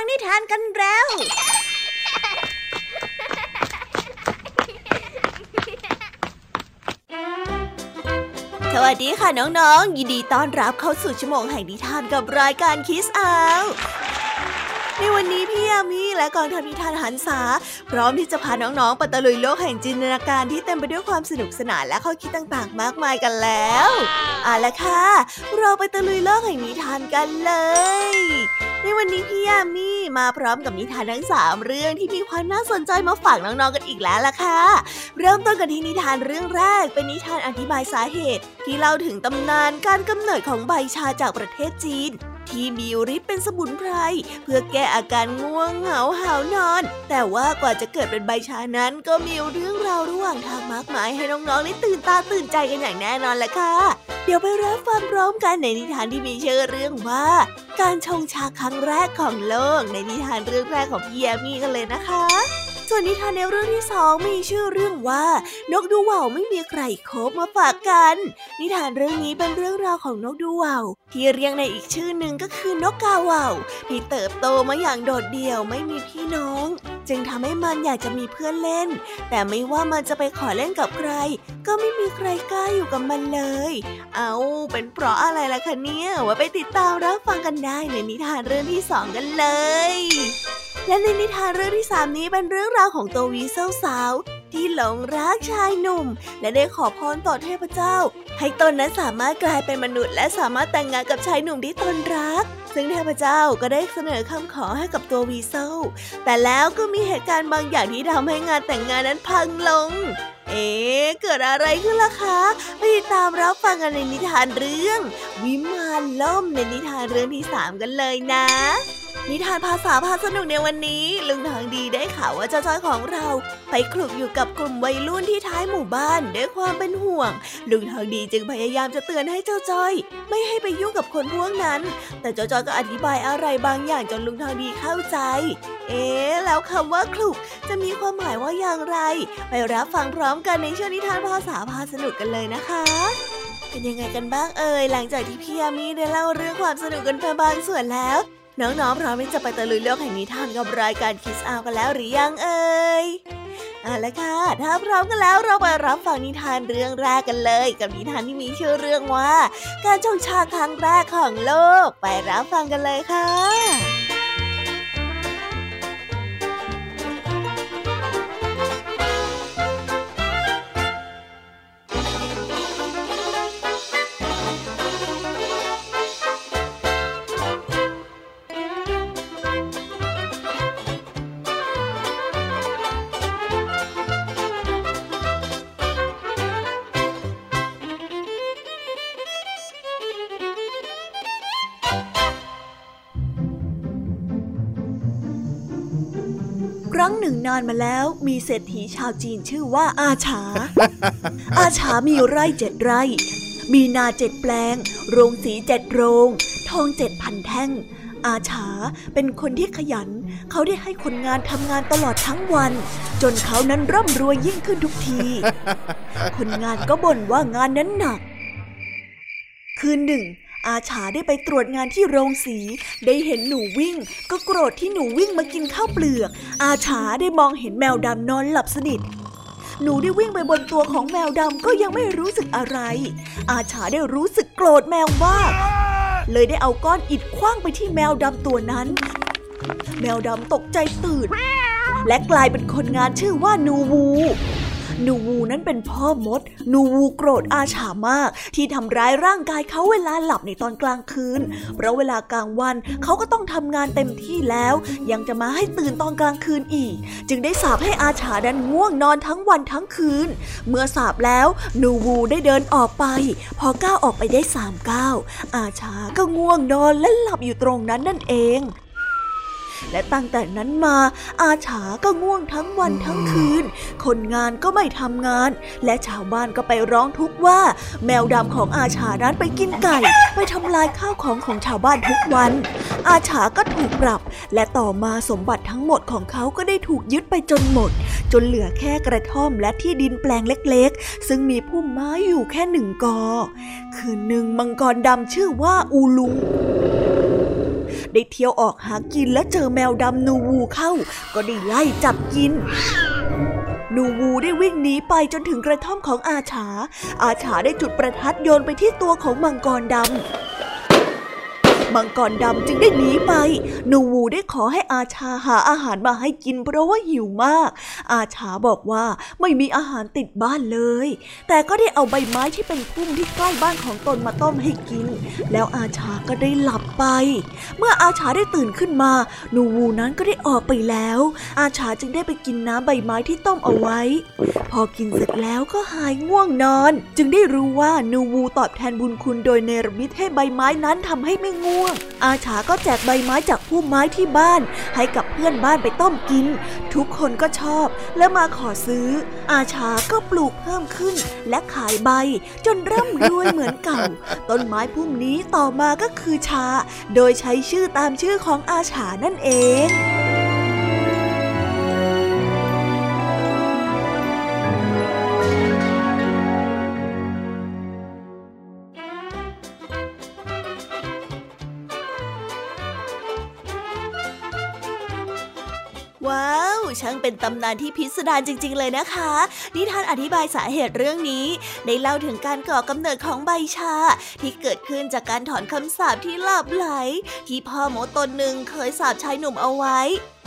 ฟังนิทานกันแล้ว สวัสดีค่ะน้องๆ ยินดีต้อนรับเข้าสู่ชั่วโมงแห่งนิทานกับรายการคิสอาวในวันนี้พี่ยามีและกองทัพนิทานหันษาพร้อมที่จะพาน้องๆไปตะลุยโลกแห่งจินตนาการที่เต็มไปด้วยความสนุกสนานและข้อคิดต่างๆ มากมายกันแล้วเอาละค่ะ เราไปตะลุยโลกแห่งนิทานกันเลย ในวันนี้พี่ยามีมาพร้อมกับนิทานทั้งสามเรื่องที่มีความน่าสนใจมาฝากน้องๆกันอีกแล้วล่ะค่ะ เริ่มต้นกันที่นิทานเรื่องแรก เป็นนิทานอธิบายสาเหตุ ที่เล่าถึงตำนานการกำเนิดของใบชาจากประเทศจีนที่มีฤทธิ์เป็นสมุนไพรเพื่อแก้อาการง่วงเหงาหานอน แต่ว่ากว่าจะเกิดเป็นใบชานั้น ก็มีเรื่องราวระหว่างทางมากมายให้น้องๆได้ตื่นตาตื่นใจกันอย่างแน่นอนแหละค่ะ เดี๋ยวไปรับฟังพร้อมกันในนิทานที่มีชื่อเรื่องว่า การชงชาครั้งแรกของโลก ในนิทานเรื่องแรกของพี่แยมี่กันเลยนะคะ ส่วนนิทานในเรื่องที่สองมีชื่อเรื่องว่า นกดูว่าวไม่มีใครคบมาฝากกัน นิทานเรื่องนี้เป็นเรื่องราวของนกดูว่าวที่เรียกในอีกชื่อหนึ่งก็คือนกกาว่าวที่เติบโตมาอย่างโดดเดี่ยวไม่มีพี่น้อง จึงทำให้มันอยากจะมีเพื่อนเล่น แต่ไม่ว่ามันจะไปขอเล่นกับใคร ก็ไม่มีใครกล้าอยู่กับมันเลย เอาเป็นเพราะอะไรล่ะคะเนี่ยว่าไปติดตามรับฟังกันได้ในนิทานเรื่องที่สองกันเลย และในนิทานเรื่องที่สามนี้เป็นเรื่องราวของตัววีเซลสาว ที่หลงรักชายหนุ่ม และได้ขอพรต่อเทพเจ้า ให้ตนนั้นสามารถกลายเป็นมนุษย์ และสามารถแต่งงานกับชายหนุ่มที่ตนรัก ซึ่งเทพเจ้าก็ได้เสนอคำขอให้กับตัววีเซลแต่แล้วก็มีเหตุการณ์บางอย่างที่ทำให้งานแต่งงานนั้นพังลง เอ๊เกิดอะไรขึ้นล่ะคะไปติดตามรับฟังกันในนิทานเรื่อง วิมานล่มในนิทานเรื่องที่สามกันเลยนะ นิทานภาษาพาสนุกในวันนี้ ลุงทางดีได้ข่าวว่าเจ้าจ้อยของเรา ไปคลุกอยู่กับกลุ่มวัยรุ่นที่ท้ายหมู่บ้านด้วยความเป็นห่วง ลุงทางดีจึงพยายามจะเตือนให้เจ้าจ้อย ไม่ให้ไปยุ่งกับคนพวกนั้น แต่เจ้าจ้อยก็อธิบายอะไรบางอย่างจนลุงทางดีเข้าใจ เอ๊แล้วคำว่าคลุกจะมีความหมายว่าอย่างไร ไปรับฟังพร้อมกันในช่วงนิทานภาษาพาสนุกกันเลยนะคะเป็นยังไงกันบ้างเอ่ยหลังจากที่พี่ยามีได้เล่าเรื่องความสนุกกันไปบางส่วนแล้ว น้องๆพร้อมที่จะไปตะลุยโลกแห่งนิทานกับรายการคิสอากันแล้วหรือยังเอ่ยเอาละค่ะ ถ้าพร้อมกันแล้วเราไปรับฟังนิทานเรื่องแรกกันเลย กับนิทานที่มีชื่อเรื่องว่า การชงชาครั้งแรกของโลก ไปรับฟังกันเลยค่ะานมาแล้วมีเศรษฐีชาวจีนชื่อว่าอาชา อาชามีไร่เจ็ดไร่ มีนาเจ็ดแปลง โรงสีเจ็ดโรง ทองเจ็ดพันแท่ง อาชาเป็นคนที่ขยัน เขาได้ให้คนงานทำงานตลอดทั้งวัน จนเขานั้นร่ำรวยยิ่งขึ้นทุกที คนงานก็บ่นว่างานนั้นหนัก คืนหนึ่ง อาชาได้ไปตรวจงานที่โรงสี ได้เห็นหนูวิ่ง ก็โกรธที่หนูวิ่งมากินข้าวเปลือก อาชาได้มองเห็นแมวดำนอนหลับสนิทหนูได้วิ่งไปบนตัวของแมวดำก็ยังไม่รู้สึกอะไร อาชาได้รู้สึกโกรธแมวมาก เลยได้เอาก้อนอิฐคว้างไปที่แมวดำตัวนั้น แมวดำตกใจตื่น และกลายเป็นคนงานชื่อว่านูวู นูวูนั้นเป็นพ่อมด นูวูโกรธอาฉามาก ที่ทำร้ายร่างกายเขาเวลาหลับในตอนกลางคืน เพราะเวลากลางวันเขาก็ต้องทำงานเต็มที่แล้ว ยังจะมาให้ตื่นตอนกลางคืนอีก จึงได้สาบให้อาฉาดันง่วงนอนทั้งวันทั้งคืน เมื่อสาบแล้วนูวูได้เดินออกไป พอก้าวออกไปได้สามก้าวอาชาก็ง่วงนอนและหลับอยู่ตรงนั้นนั่นเอง และตั้งแต่นั้นมา อาฉาก็ง่วงทั้งวันทั้งคืน คนงานก็ไม่ทำงาน และชาวบ้านก็ไปร้องทุกข์ว่า แมวดำของอาฉานั้นไปกินไก่ ไปทำลายข้าวของของชาวบ้านทุกวัน อาฉาก็ถูกปรับ และต่อมาสมบัติทั้งหมดของเขาก็ได้ถูกยึดไปจนหมด จนเหลือแค่กระท่อมและที่ดินแปลงเล็กๆ ซึ่งมีพุ่มไม้อยู่แค่หนึ่งกอ คืนหนึ่งมังกรดำชื่อว่าอูลุง ได้เที่ยวออกหากินและเจอแมวดำนูวูเข้า ก็ได้ไล่จับกินนูวูได้วิ่งหนีไปจนถึงกระท่อมของอาชา อาชาได้จุดประทัดโยนไปที่ตัวของมังกรดำ มังกรดำจึงได้หนีไป นูวูได้ขอให้อาชาหาอาหารมาให้กินเพราะว่าหิวมาก อาชาบอกว่าไม่มีอาหารติดบ้านเลย แต่ก็ได้เอาใบไม้ที่เป็นพุ่มที่ใกล้บ้านของตนมาต้มให้กิน แล้วอาชาก็ได้หลับไป เมื่ออาชาได้ตื่นขึ้นมา นูวูนั้นก็ได้ออกไปแล้ว อาชาจึงได้ไปกินน้ำใบไม้ที่ต้มเอาไว้ พอกินเสร็จแล้วก็หายง่วงนอน จึงได้รู้ว่านูวูตอบแทนบุญคุณโดยเนรมิตให้ใบไม้นั้นทำให้ไม่ง่วงวง อาชาก็แจกใบไม้จากพุ่มไม้ที่บ้าน ให้กับเพื่อนบ้านไปต้มกิน ทุกคนก็ชอบและมาขอซื้อ อาชาก็ปลูกเพิ่มขึ้น และขายใบ จนร่ำรวยเหมือนเก่า ต้นไม้พุ่มนี้ต่อมาก็คือชา โดยใช้ชื่อตามชื่อของอาชานั่นเอง ว้าว ช่างเป็นตำนานที่พิสดารจริง ๆ เลยนะคะ นิทานอธิบายสาเหตุเรื่องนี้ ได้เล่าถึงการก่อกำเนิดของใบชา ที่เกิดขึ้นจากการถอนคำสาปที่ลาบไหล ที่พ่อหมอตนหนึ่งเคยสาปชายหนุ่มเอาไว้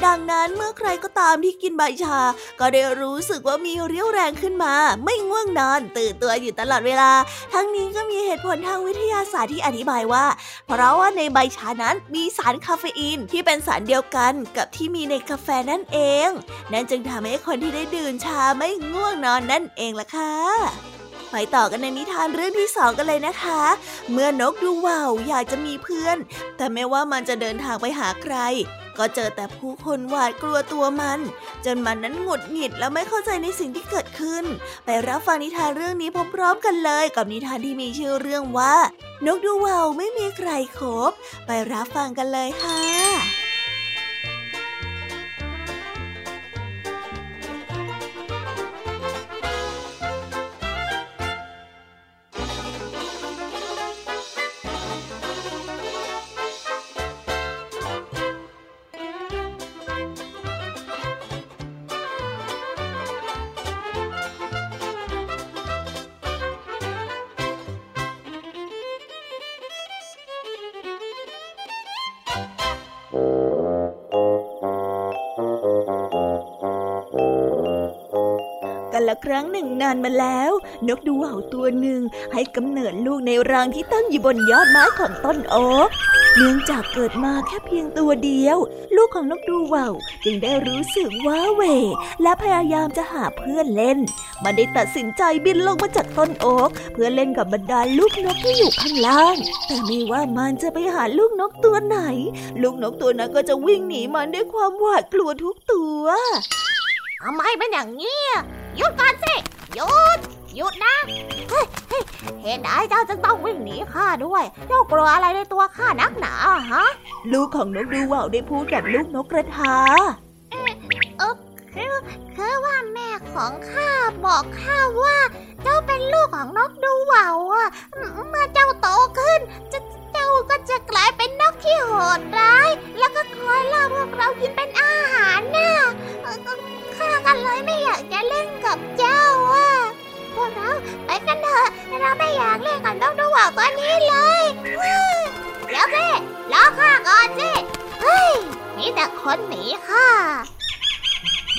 ดังนั้นเมื่อใครก็ตามที่กินใบชา ก็ได้รู้สึกว่ามีเรี่ยวแรงขึ้นมา ไม่ง่วงนอน ตื่นตัวอยู่ตลอดเวลา ทั้งนี้ก็มีเหตุผลทางวิทยาศาสตร์ที่อธิบายว่า เพราะว่าในใบชานั้นมีสารคาเฟอีนที่เป็นสารเดียวกันกับที่มีในกาแฟนั่นเอง นั่นจึงทำให้คนที่ได้ดื่มชาไม่ง่วงนอนนั่นเองล่ะค่ะไปต่อกันในนิทานเรื่องที่สองกันเลยนะคะ เมื่อนกดูว่าวอยากจะมีเพื่อน แต่ไม่ว่ามันจะเดินทางไปหาใคร ก็เจอแต่ผู้คนหวาดกลัวตัวมัน จนมันนั้นหงุดหงิดและไม่เข้าใจในสิ่งที่เกิดขึ้น ไปรับฟังนิทานเรื่องนี้พร้อมๆกันเลยกับนิทานที่มีชื่อเรื่องว่า นกดูว่าวไม่มีใครครบไปรับฟังกันเลยค่ะ นานมาแล้ว นกดูว่าวตัวหนึ่งให้กำเนิดลูกในรังที่ตั้งอยู่บนยอดไม้ของต้นโอ๊กเนื่องจากเกิดมาแค่เพียงตัวเดียว ลูกของนกดูว่าวจึงได้รู้สึกว้าเหวและพยายามจะหาเพื่อนเล่น มันได้ตัดสินใจบินลงมาจากต้นโอ๊กเพื่อเล่นกับบรรดาลูกนกที่อยู่ข้างล่าง แต่ไม่ว่ามันจะไปหาลูกนกตัวไหน ลูกนกตัวนั้นก็จะวิ่งหนีมันด้วยความหวาดกลัวทุกตัวทำไมเป็นอย่างนี้ หยุดก่อนสิ หยุด หยุดนะเฮ้ยเหตุใดเจ้าจึงต้องวิ่งหนีข้าด้วย เจ้ากลัวอะไรในตัวข้านักหนาฮะ ลูกของนกดูว่าวได้พูดกับลูกนกกระทา เออคือคือว่าแม่ของข้าบอกข้าว่า เจ้าเป็นลูกของนกดูว่าวอะ เมื่อเจ้าโตขึ้นจะเจ้าก็จะกลายเป็นนกที่โหดร้าย แล้วก็คอยล่าพวกเรากินเป็นอาหารนะ เราไม่อยากเล่นกับนกดูว่าวตัวนี้เลยเดี๋ยวสิรอข้าก่อนสิเฮ้ยมีแต่คนหนีข้า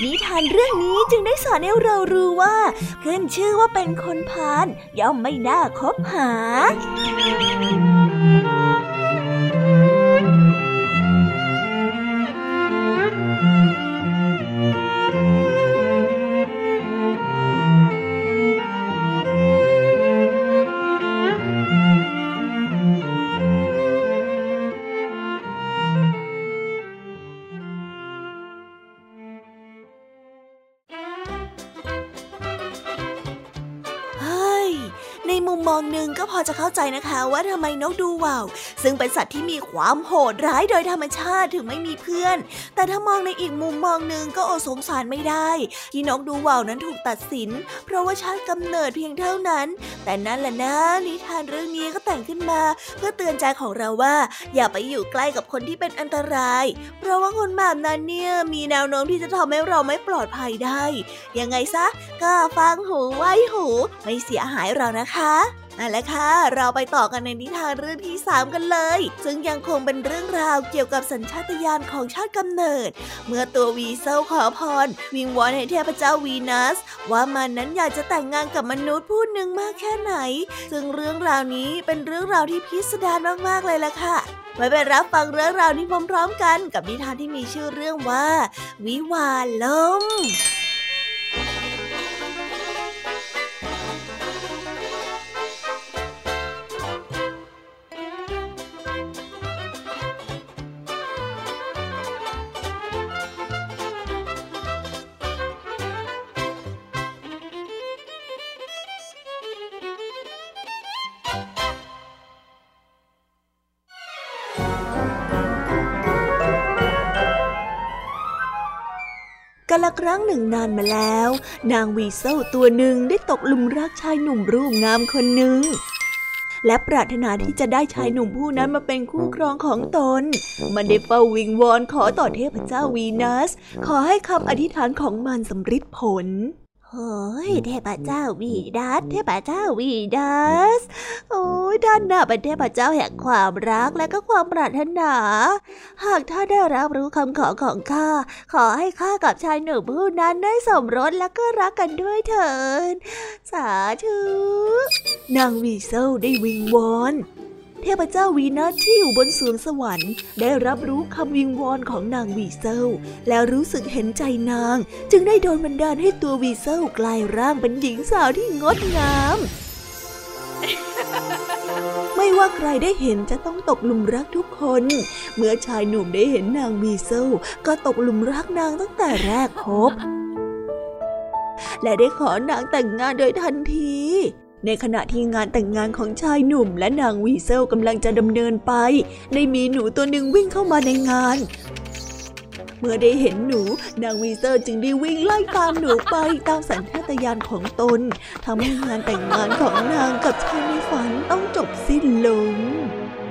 นิทานเรื่องนี้จึงได้สอนให้เรารู้ว่าขึ้นชื่อว่าเป็นคนพาลย่อมไม่น่าคบหา ใจนะคะว่าทำไมนกดูว่าวซึ่งเป็นสัตว์ที่มีความโหดร้ายโดยธรรมชาติถึงไม่มีเพื่อน แต่ถ้ามองในอีกมุมมองหนึ่งก็อดสงสารไม่ได้ ที่นกดูว่าวนั้นถูกตัดสิน เพราะว่าชาติกำเนิดเพียงเท่านั้น แต่นั่นแหละนะนิทานเรื่องนี้ก็แต่งขึ้นมา เพื่อเตือนใจของเราว่า อย่าไปอยู่ใกล้กับคนที่เป็นอันตราย เพราะว่าคนแบบนั้นเนี่ยมีแนวโน้มที่จะทำให้เราไม่ปลอดภัยได้ ยังไงซะก็ฟังหูไว้หู ไม่เสียหายเรานะคะ นั่นแหละค่ะ เราไปต่อกันในนิทานเรื่องที่ 3 กันเลย ซึ่งยังคงเป็นเรื่องราวเกี่ยวกับสัญชาตญาณของชาติกำเนิด เมื่อตัววีเซลขอพร วิงวอนให้เทพเจ้าวีนัส ว่ามันนั้นอยากจะแต่งงานกับมนุษย์ผู้หนึ่งมากแค่ไหน ซึ่งเรื่องราวนี้เป็นเรื่องราวที่พิสดารมากๆเลยล่ะค่ะไว้ไปรับฟังเรื่องราวนี้พร้อมๆกันกับนิทานที่มีชื่อเรื่องว่า วิวาลม ละครั้งหนึ่งนานมาแล้ว นางวีเซลตัวหนึ่งได้ตกลุมรักชายหนุ่มรูปงามคนหนึ่งและปรารถนาที่จะได้ชายหนุ่มผู้นั้นมาเป็นคู่ครองของตน มันได้เฝ้าวิงวอนขอต่อเทพเจ้าวีนัส ขอให้คำอธิษฐานของมันสำเร็จผล เฮ้ยเทพเจ้าวีดัสเทพเจ้าวีดัส โอ้ยท่านน่ะเป็นเทพเจ้าแห่งความรักและก็ความปรารถนา หากท่านได้รับรู้คำขอของข้า ขอให้ข้ากับชายหนุ่มผู้นั้นได้สมรสและก็รักกันด้วยเถิดสาธุ นางวีเซลได้วิงวอน เทพเจ้าวีนัสที่อยู่บนสวงสวรรค์ ได้รับรู้คำวิงวอนของนางวีเซลแล้วรู้สึกเห็นใจนาง จึงได้โดนบันดาลให้ตัววีเซลกลายร่างเป็นหญิงสาวที่งดงาม ไม่ว่าใครได้เห็นจะต้องตกหลุมรักทุกคน เมื่อชายหนุ่มได้เห็นนางวีเซลก็ตกหลุมรักนางตั้งแต่แรกพบและได้ขอนางแต่งงานโดยทันที ในขณะที่งานแต่งงานของชายหนุ่มและนางวีเซลกำลังจะดำเนินไป ได้มีหนูตัวหนึ่งวิ่งเข้ามาในงาน เมื่อได้เห็นหนู นางวีเซลจึงได้วิ่งไล่ตามหนูไปตามสัญชาตญาณของตนทำให้งานแต่งงานของนางกับชายในฝันต้องจบสิ้นลง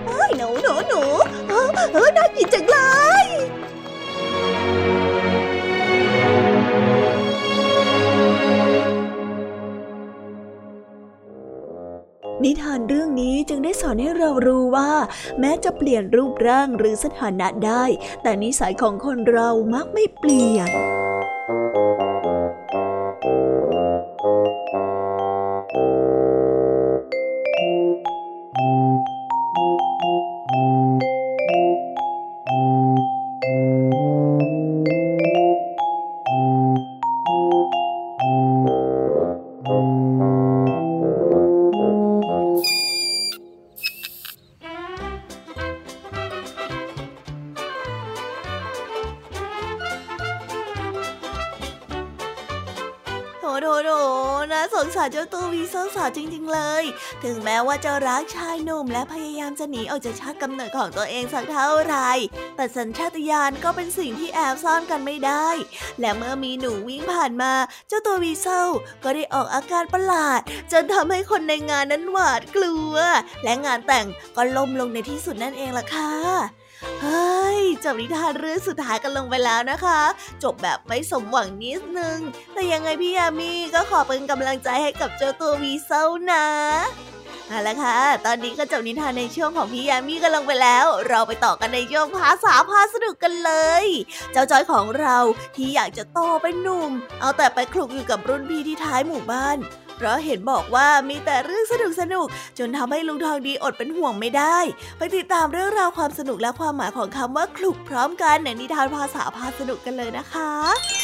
เฮ้ยหนูหนูหนูเออเออน่ากินจังเลย นิทานเรื่องนี้จึงได้สอนให้เรารู้ว่า แม้จะเปลี่ยนรูปร่างหรือสถานะได้ แต่นิสัยของคนเรามักไม่เปลี่ยน สงสารเจ้าตัววีเศร้าจริง ๆ เลย ถึงแม้ว่าจะรักชายหนุ่มและพยายามจะหนีออกจากชาติกำเนิดของตัวเองสักเท่าไหร่ แต่สัญชาตญาณก็เป็นสิ่งที่แอบซ่อนกันไม่ได้ และเมื่อมีหนูวิ่งผ่านมา เจ้าตัววีเซลก็ได้ออกอาการประหลาด จนทำให้คนในงานนั้นหวาดกลัว และงานแต่งก็ล่มลงในที่สุดนั่นเองล่ะค่ะ เฮ้ยจบนิทานเรื่องสุดท้ายกันลงไปแล้วนะคะ จบแบบไม่สมหวังนิดนึง แต่ยังไงพี่ยามีก็ขอเป็นกำลังใจให้กับเจ้าตัววีเซลนะเอาละค่ะ ตอนนี้ก็จบนิทานในช่วงของพี่ยามีกันลงไปแล้ว เราไปต่อกันในช่วงภาษาพาสนุกกันเลย เจ้าจอยของเราที่อยากจะโตเป็นหนุ่ม เอาแต่ไปคลุกอยู่กับรุ่นพี่ที่ท้ายหมู่บ้าน เพราะเห็นบอกว่ามีแต่เรื่องสนุกสนุกจนทำให้ลุงทองดีอดเป็นห่วงไม่ได้ ไปติดตามเรื่องราวความสนุกและความหมายของคำว่าคลุกพร้อมกันในนิทานภาษาพาสนุกกันเลยนะคะ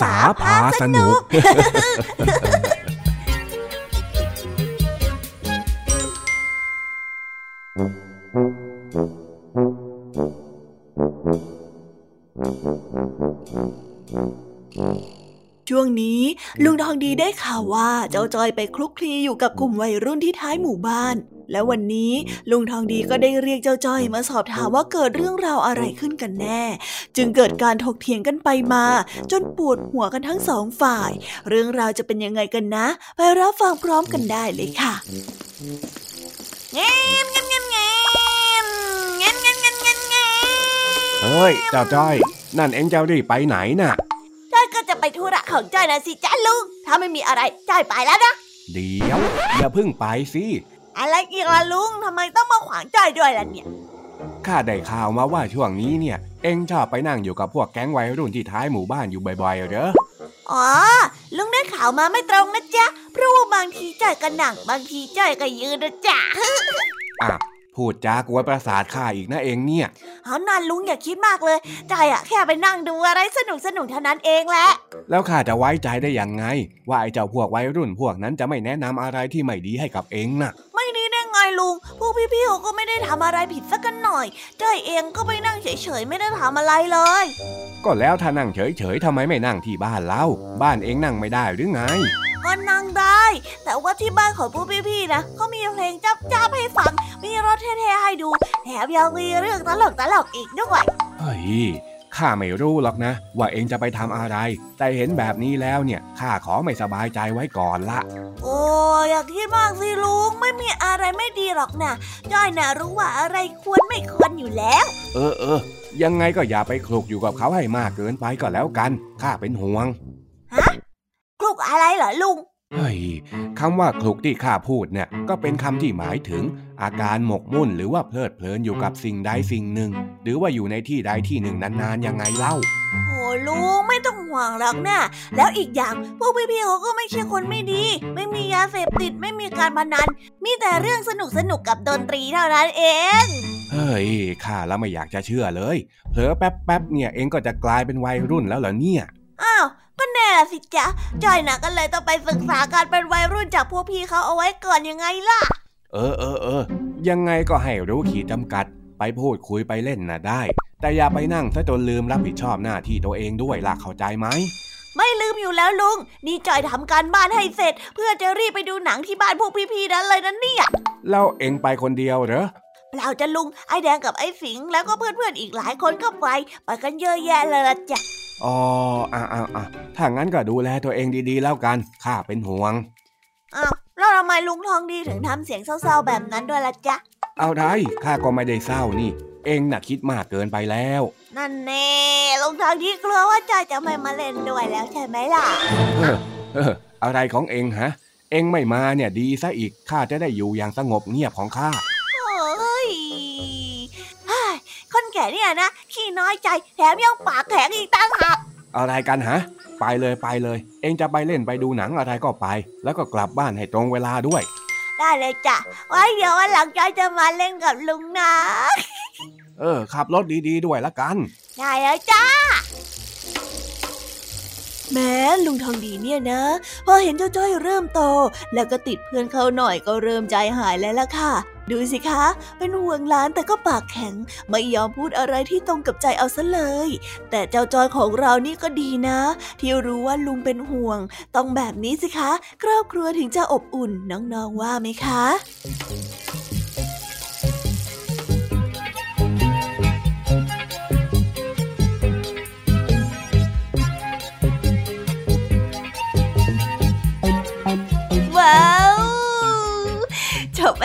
ษาพาสนุก ช่วงนี้ ลุงทองดีได้ข่าวว่าเจ้าจอยไปคลุกคลีอยู่กับกลุ่มวัยรุ่นที่ท้ายหมู่บ้าน และวันนี้ลุงทองดีก็ได้เรียกเจ้าจอยมาสอบถามว่าเกิดเรื่องราวอะไรขึ้นกันแน่ จึงเกิดการถกเถียงกันไปมา จนปวดหัวกันทั้งสองฝ่าย เรื่องราวจะเป็นยังไงกันนะ ไปรับฟังพร้อมกันได้เลยค่ะเงี้ยเงี้ยเงี้ยเงี้ยเงี้ยเงี้ยเงี้ยเฮ้ยเจ้าจ้อย นั่นเองเจะรีบไปไหนน่ะ ของจ้อยนะสิจ้าลุง ถ้าไม่มีอะไรจ้อยไปแล้วนะ เดี๋ยวอย่าเพิ่งไปสิ อะไรอีกล่ะลุงทำไมต้องมาขวางจ้อยด้วยล่ะเนี่ย ข้าได้ข่าวมาว่าช่วงนี้เนี่ย เอ็งชอบไปนั่งอยู่กับพวกแก๊งวัยรุ่นที่ท้ายหมู่บ้านอยู่บ่อยๆเหรออ๋อ ลุงได้ข่าวมาไม่ตรงนะจ๊ะ เพราะว่าบางทีจ้อยก็นั่งบางทีจ้อยก็ยืนนะจ๊ะอะ พูดจากวนประสาทข้าอีกนะเองเนี่ยเอานานลุงอย่าคิดมากเลย ใจอะแค่ไปนั่งดูอะไรสนุกสนุกเท่านั้นเองแหละ แล้วข้าจะไว้ใจได้ยังไง ว่าไอ้เจ้าพวกวัยรุ่นพวกนั้นจะไม่แนะนำอะไรที่ไม่ดีให้กับเองนะไม่ดีได้ไงลุง พวกพี่ๆเขาก็ไม่ได้ทำอะไรผิดสักกันหน่อยใจเองก็ไปนั่งเฉยๆไม่ได้ทำอะไรเลย ก็แล้วถ้านั่งเฉยๆทำไมไม่นั่งที่บ้านเล่าบ้านเองนั่งไม่ได้หรือไง ก็นั่งได้ แต่ว่าที่บ้านของพวกพี่ๆนะเขามีเพลงจับจับให้ฟัง มีรถเท่ๆให้ดู แถมยังมีเรื่องตลกตลกอีกด้วยเฮ้ยข้าไม่รู้หรอกนะ ว่าเองจะไปทำอะไร แต่เห็นแบบนี้แล้วเนี่ยข้าขอไม่สบายใจไว้ก่อนละ โอ้อยากคิดมากสิลุงไม่มีอะไรไม่ดีหรอกนะจ้อยนะรู้ว่าอะไรควรไม่ควรอยู่แล้ว เออเออยังไงก็อย่าไปคลุกอยู่กับเขาให้มากเกินไปก็แล้วกันข้าเป็นห่วงฮะคลุก อะไรเหรอลุง เฮ้ยคำว่าคลุกที่ข้าพูดเนี่ยก็เป็นคำที่หมายถึง อาการหมกมุ่นหรือว่าเพลิดเพลินอยู่กับสิ่งใดสิ่งหนึ่ง หรือว่าอยู่ในที่ใดที่หนึ่งนานๆยังไงเล่าโอ้ลุงไม่ต้องห่วงหรอกนะแล้วอีกอย่างพวกพี่ๆเขาก็ไม่ใช่คนไม่ดี ไม่มียาเสพติดไม่มีการพนัน มีแต่เรื่องสนุกสนุกกับดนตรีเท่านั้นเองเฮ้ยข้าแล้วไม่อยากจะเชื่อเลยเผลอแป๊บๆเนี่ยเองก็จะกลายเป็นวัยรุ่นแล้วเหรอเนี่ยอ้าว ก็แน่สิจ๊ะจอยนะก็เลยต้องไปศึกษาการเป็นวัยรุ่นจากพวกพี่เขาเอาไว้ก่อนยังไงล่ะ เออเออเออยังไงก็ให้รู้ขีดจำกัด ไปพูดคุยไปเล่นนะได้ แต่อย่าไปนั่งซะจนลืมรับผิดชอบหน้าที่ตัวเองด้วยล่ะเข้าใจไหมไม่ลืมอยู่แล้วลุง นี่จอยทำการบ้านให้เสร็จ เพื่อจะรีบไปดูหนังที่บ้านพวกพี่ๆนั้นเลยนะเนี่ยแล้วเองไปคนเดียวเหรอเปล่าจะลุงไอแดงกับไอสิงแล้วก็เพื่อนๆอีกหลายคนก็ไป ไปกันเยอะแยะเลยละจ้ะ อ๋ออะอะอะถ้างั้นก็ดูแลตัวเองดีๆแล้วกัน ข้าเป็นห่วง อ้าวแล้วทำไมลุงทองดีถึงทำเสียงเศร้าๆแบบนั้นด้วยล่ะจ๊ะ เอาได้ข้าก็ไม่ได้เศร้านี่ เองน่ะคิดมากเกินไปแล้ว นั่นแน่ลุงทองดีกลัวว่าจ้าจะไม่มาเล่นด้วยแล้วใช่ไหมล่ะ เออเอออะไรของเองฮะ เองไม่มาเนี่ยดีซะอีก ข้าจะได้อยู่อย่างสงบเงียบของข้า คนแก่เนี่ยนะขี้น้อยใจแถมยังปากแข็งอีกตั้งหากอะไรกันฮะ ไปเลยไปเลย เองจะไปเล่นไปดูหนังอะไรก็ไป แล้วก็กลับบ้านให้ตรงเวลาด้วย ได้เลยจ้ะไว้เดี๋ยววันหลังจอยจะมาเล่นกับลุงนะ เออขับรถดีๆด้วยละกัน ได้แล้วจ้า แม้ลุงทองดีเนี่ยนะ พอเห็นเจ้าจ้อยเริ่มโต แล้วก็ติดเพื่อนเขาหน่อยก็เริ่มใจหายแล้วล่ะค่ะ ดูสิคะ เป็นห่วงล้านแต่ก็ปากแข็ง ไม่ยอมพูดอะไรที่ตรงกับใจเอาซะเลย แต่เจ้าจอยของเรานี่ก็ดีนะ ที่รู้ว่าลุงเป็นห่วง ต้องแบบนี้สิคะ ครอบครัวถึงจะอบอุ่นน้องๆว่าไหมคะ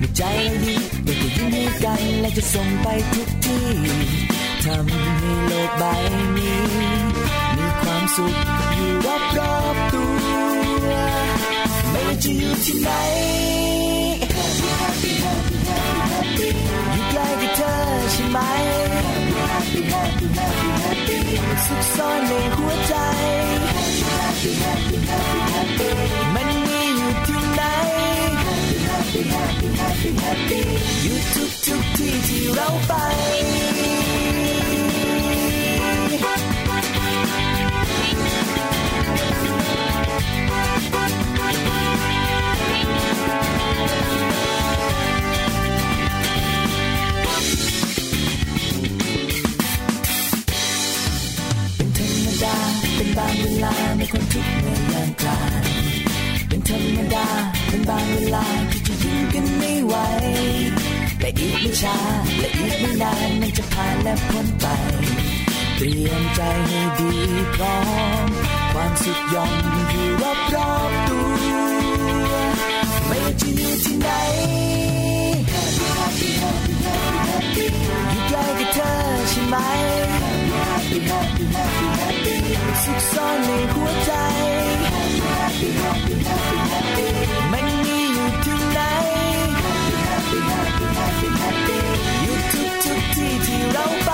มื่อใจเราดีเรากจะยิ้มให้กันและจะส่งไปทุกที่ทำให้โลกใบนี้ มีความสุขอยู่รอบๆตัว ไม่ว่าจะอยู่ที่ไหน Happy happy happy happy อยู่ใกล้กับเธอใช่ไหม Happy happy happy happy สุขซ่อนในหัวใจ Happy happy happy happy มันมีอยู่ที่ไหน Happy happy happy happy อยู่ทุกทุกที่ที่เราไปเป็นธรรมดาเป็นบางเวลาในคนทุกเมื่อยามกลางเป็นธรรมดาเป็นบางเวลาที่จะ และอีกไม่ช้าและอีกไม่นานมันจะผ่านและพ้นไป เตรียมใจให้ดีพร้อม ความสุขย่อมอยู่รอบรอบๆตัว ไม่ว่าจะอยู่ที่ไหน Happy happy happy happy อยู่ใกล้กับเธอใช่ไหม Happy happy happy happy สุขซ่อนในหัวใจ Happy happy happy happy มันมีอยู่ที่ไหน Happy happy happy happy อยู่ทุกทุกๆที่ที่เรา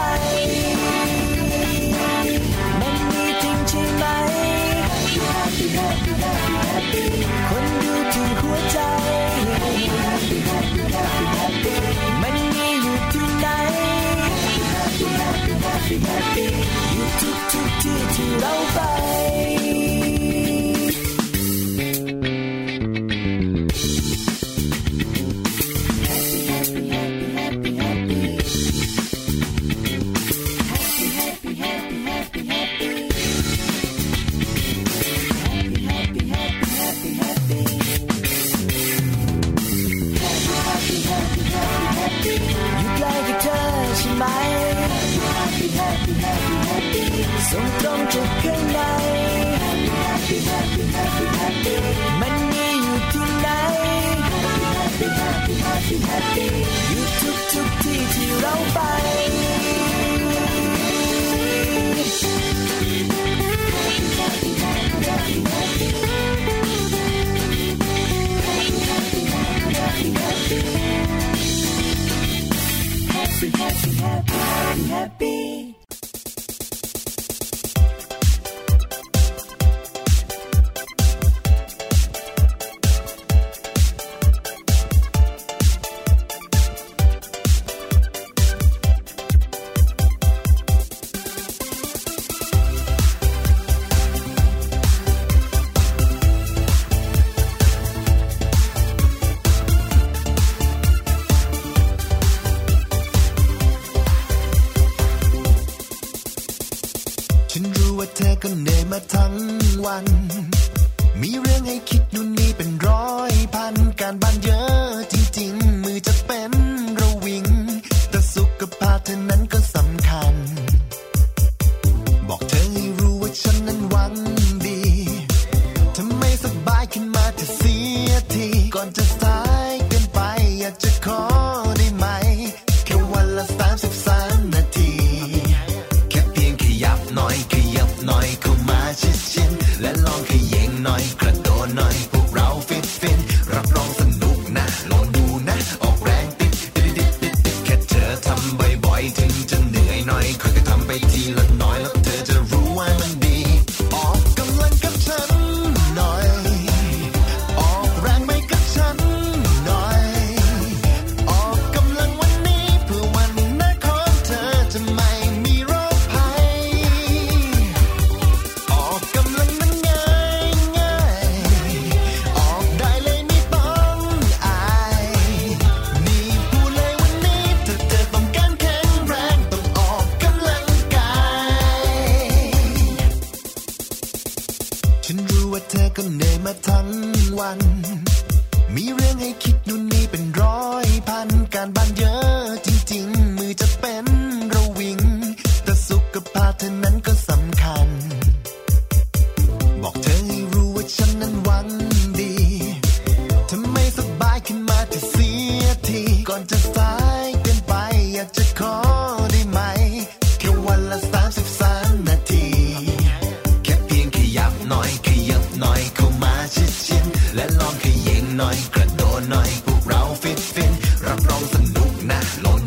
สนุ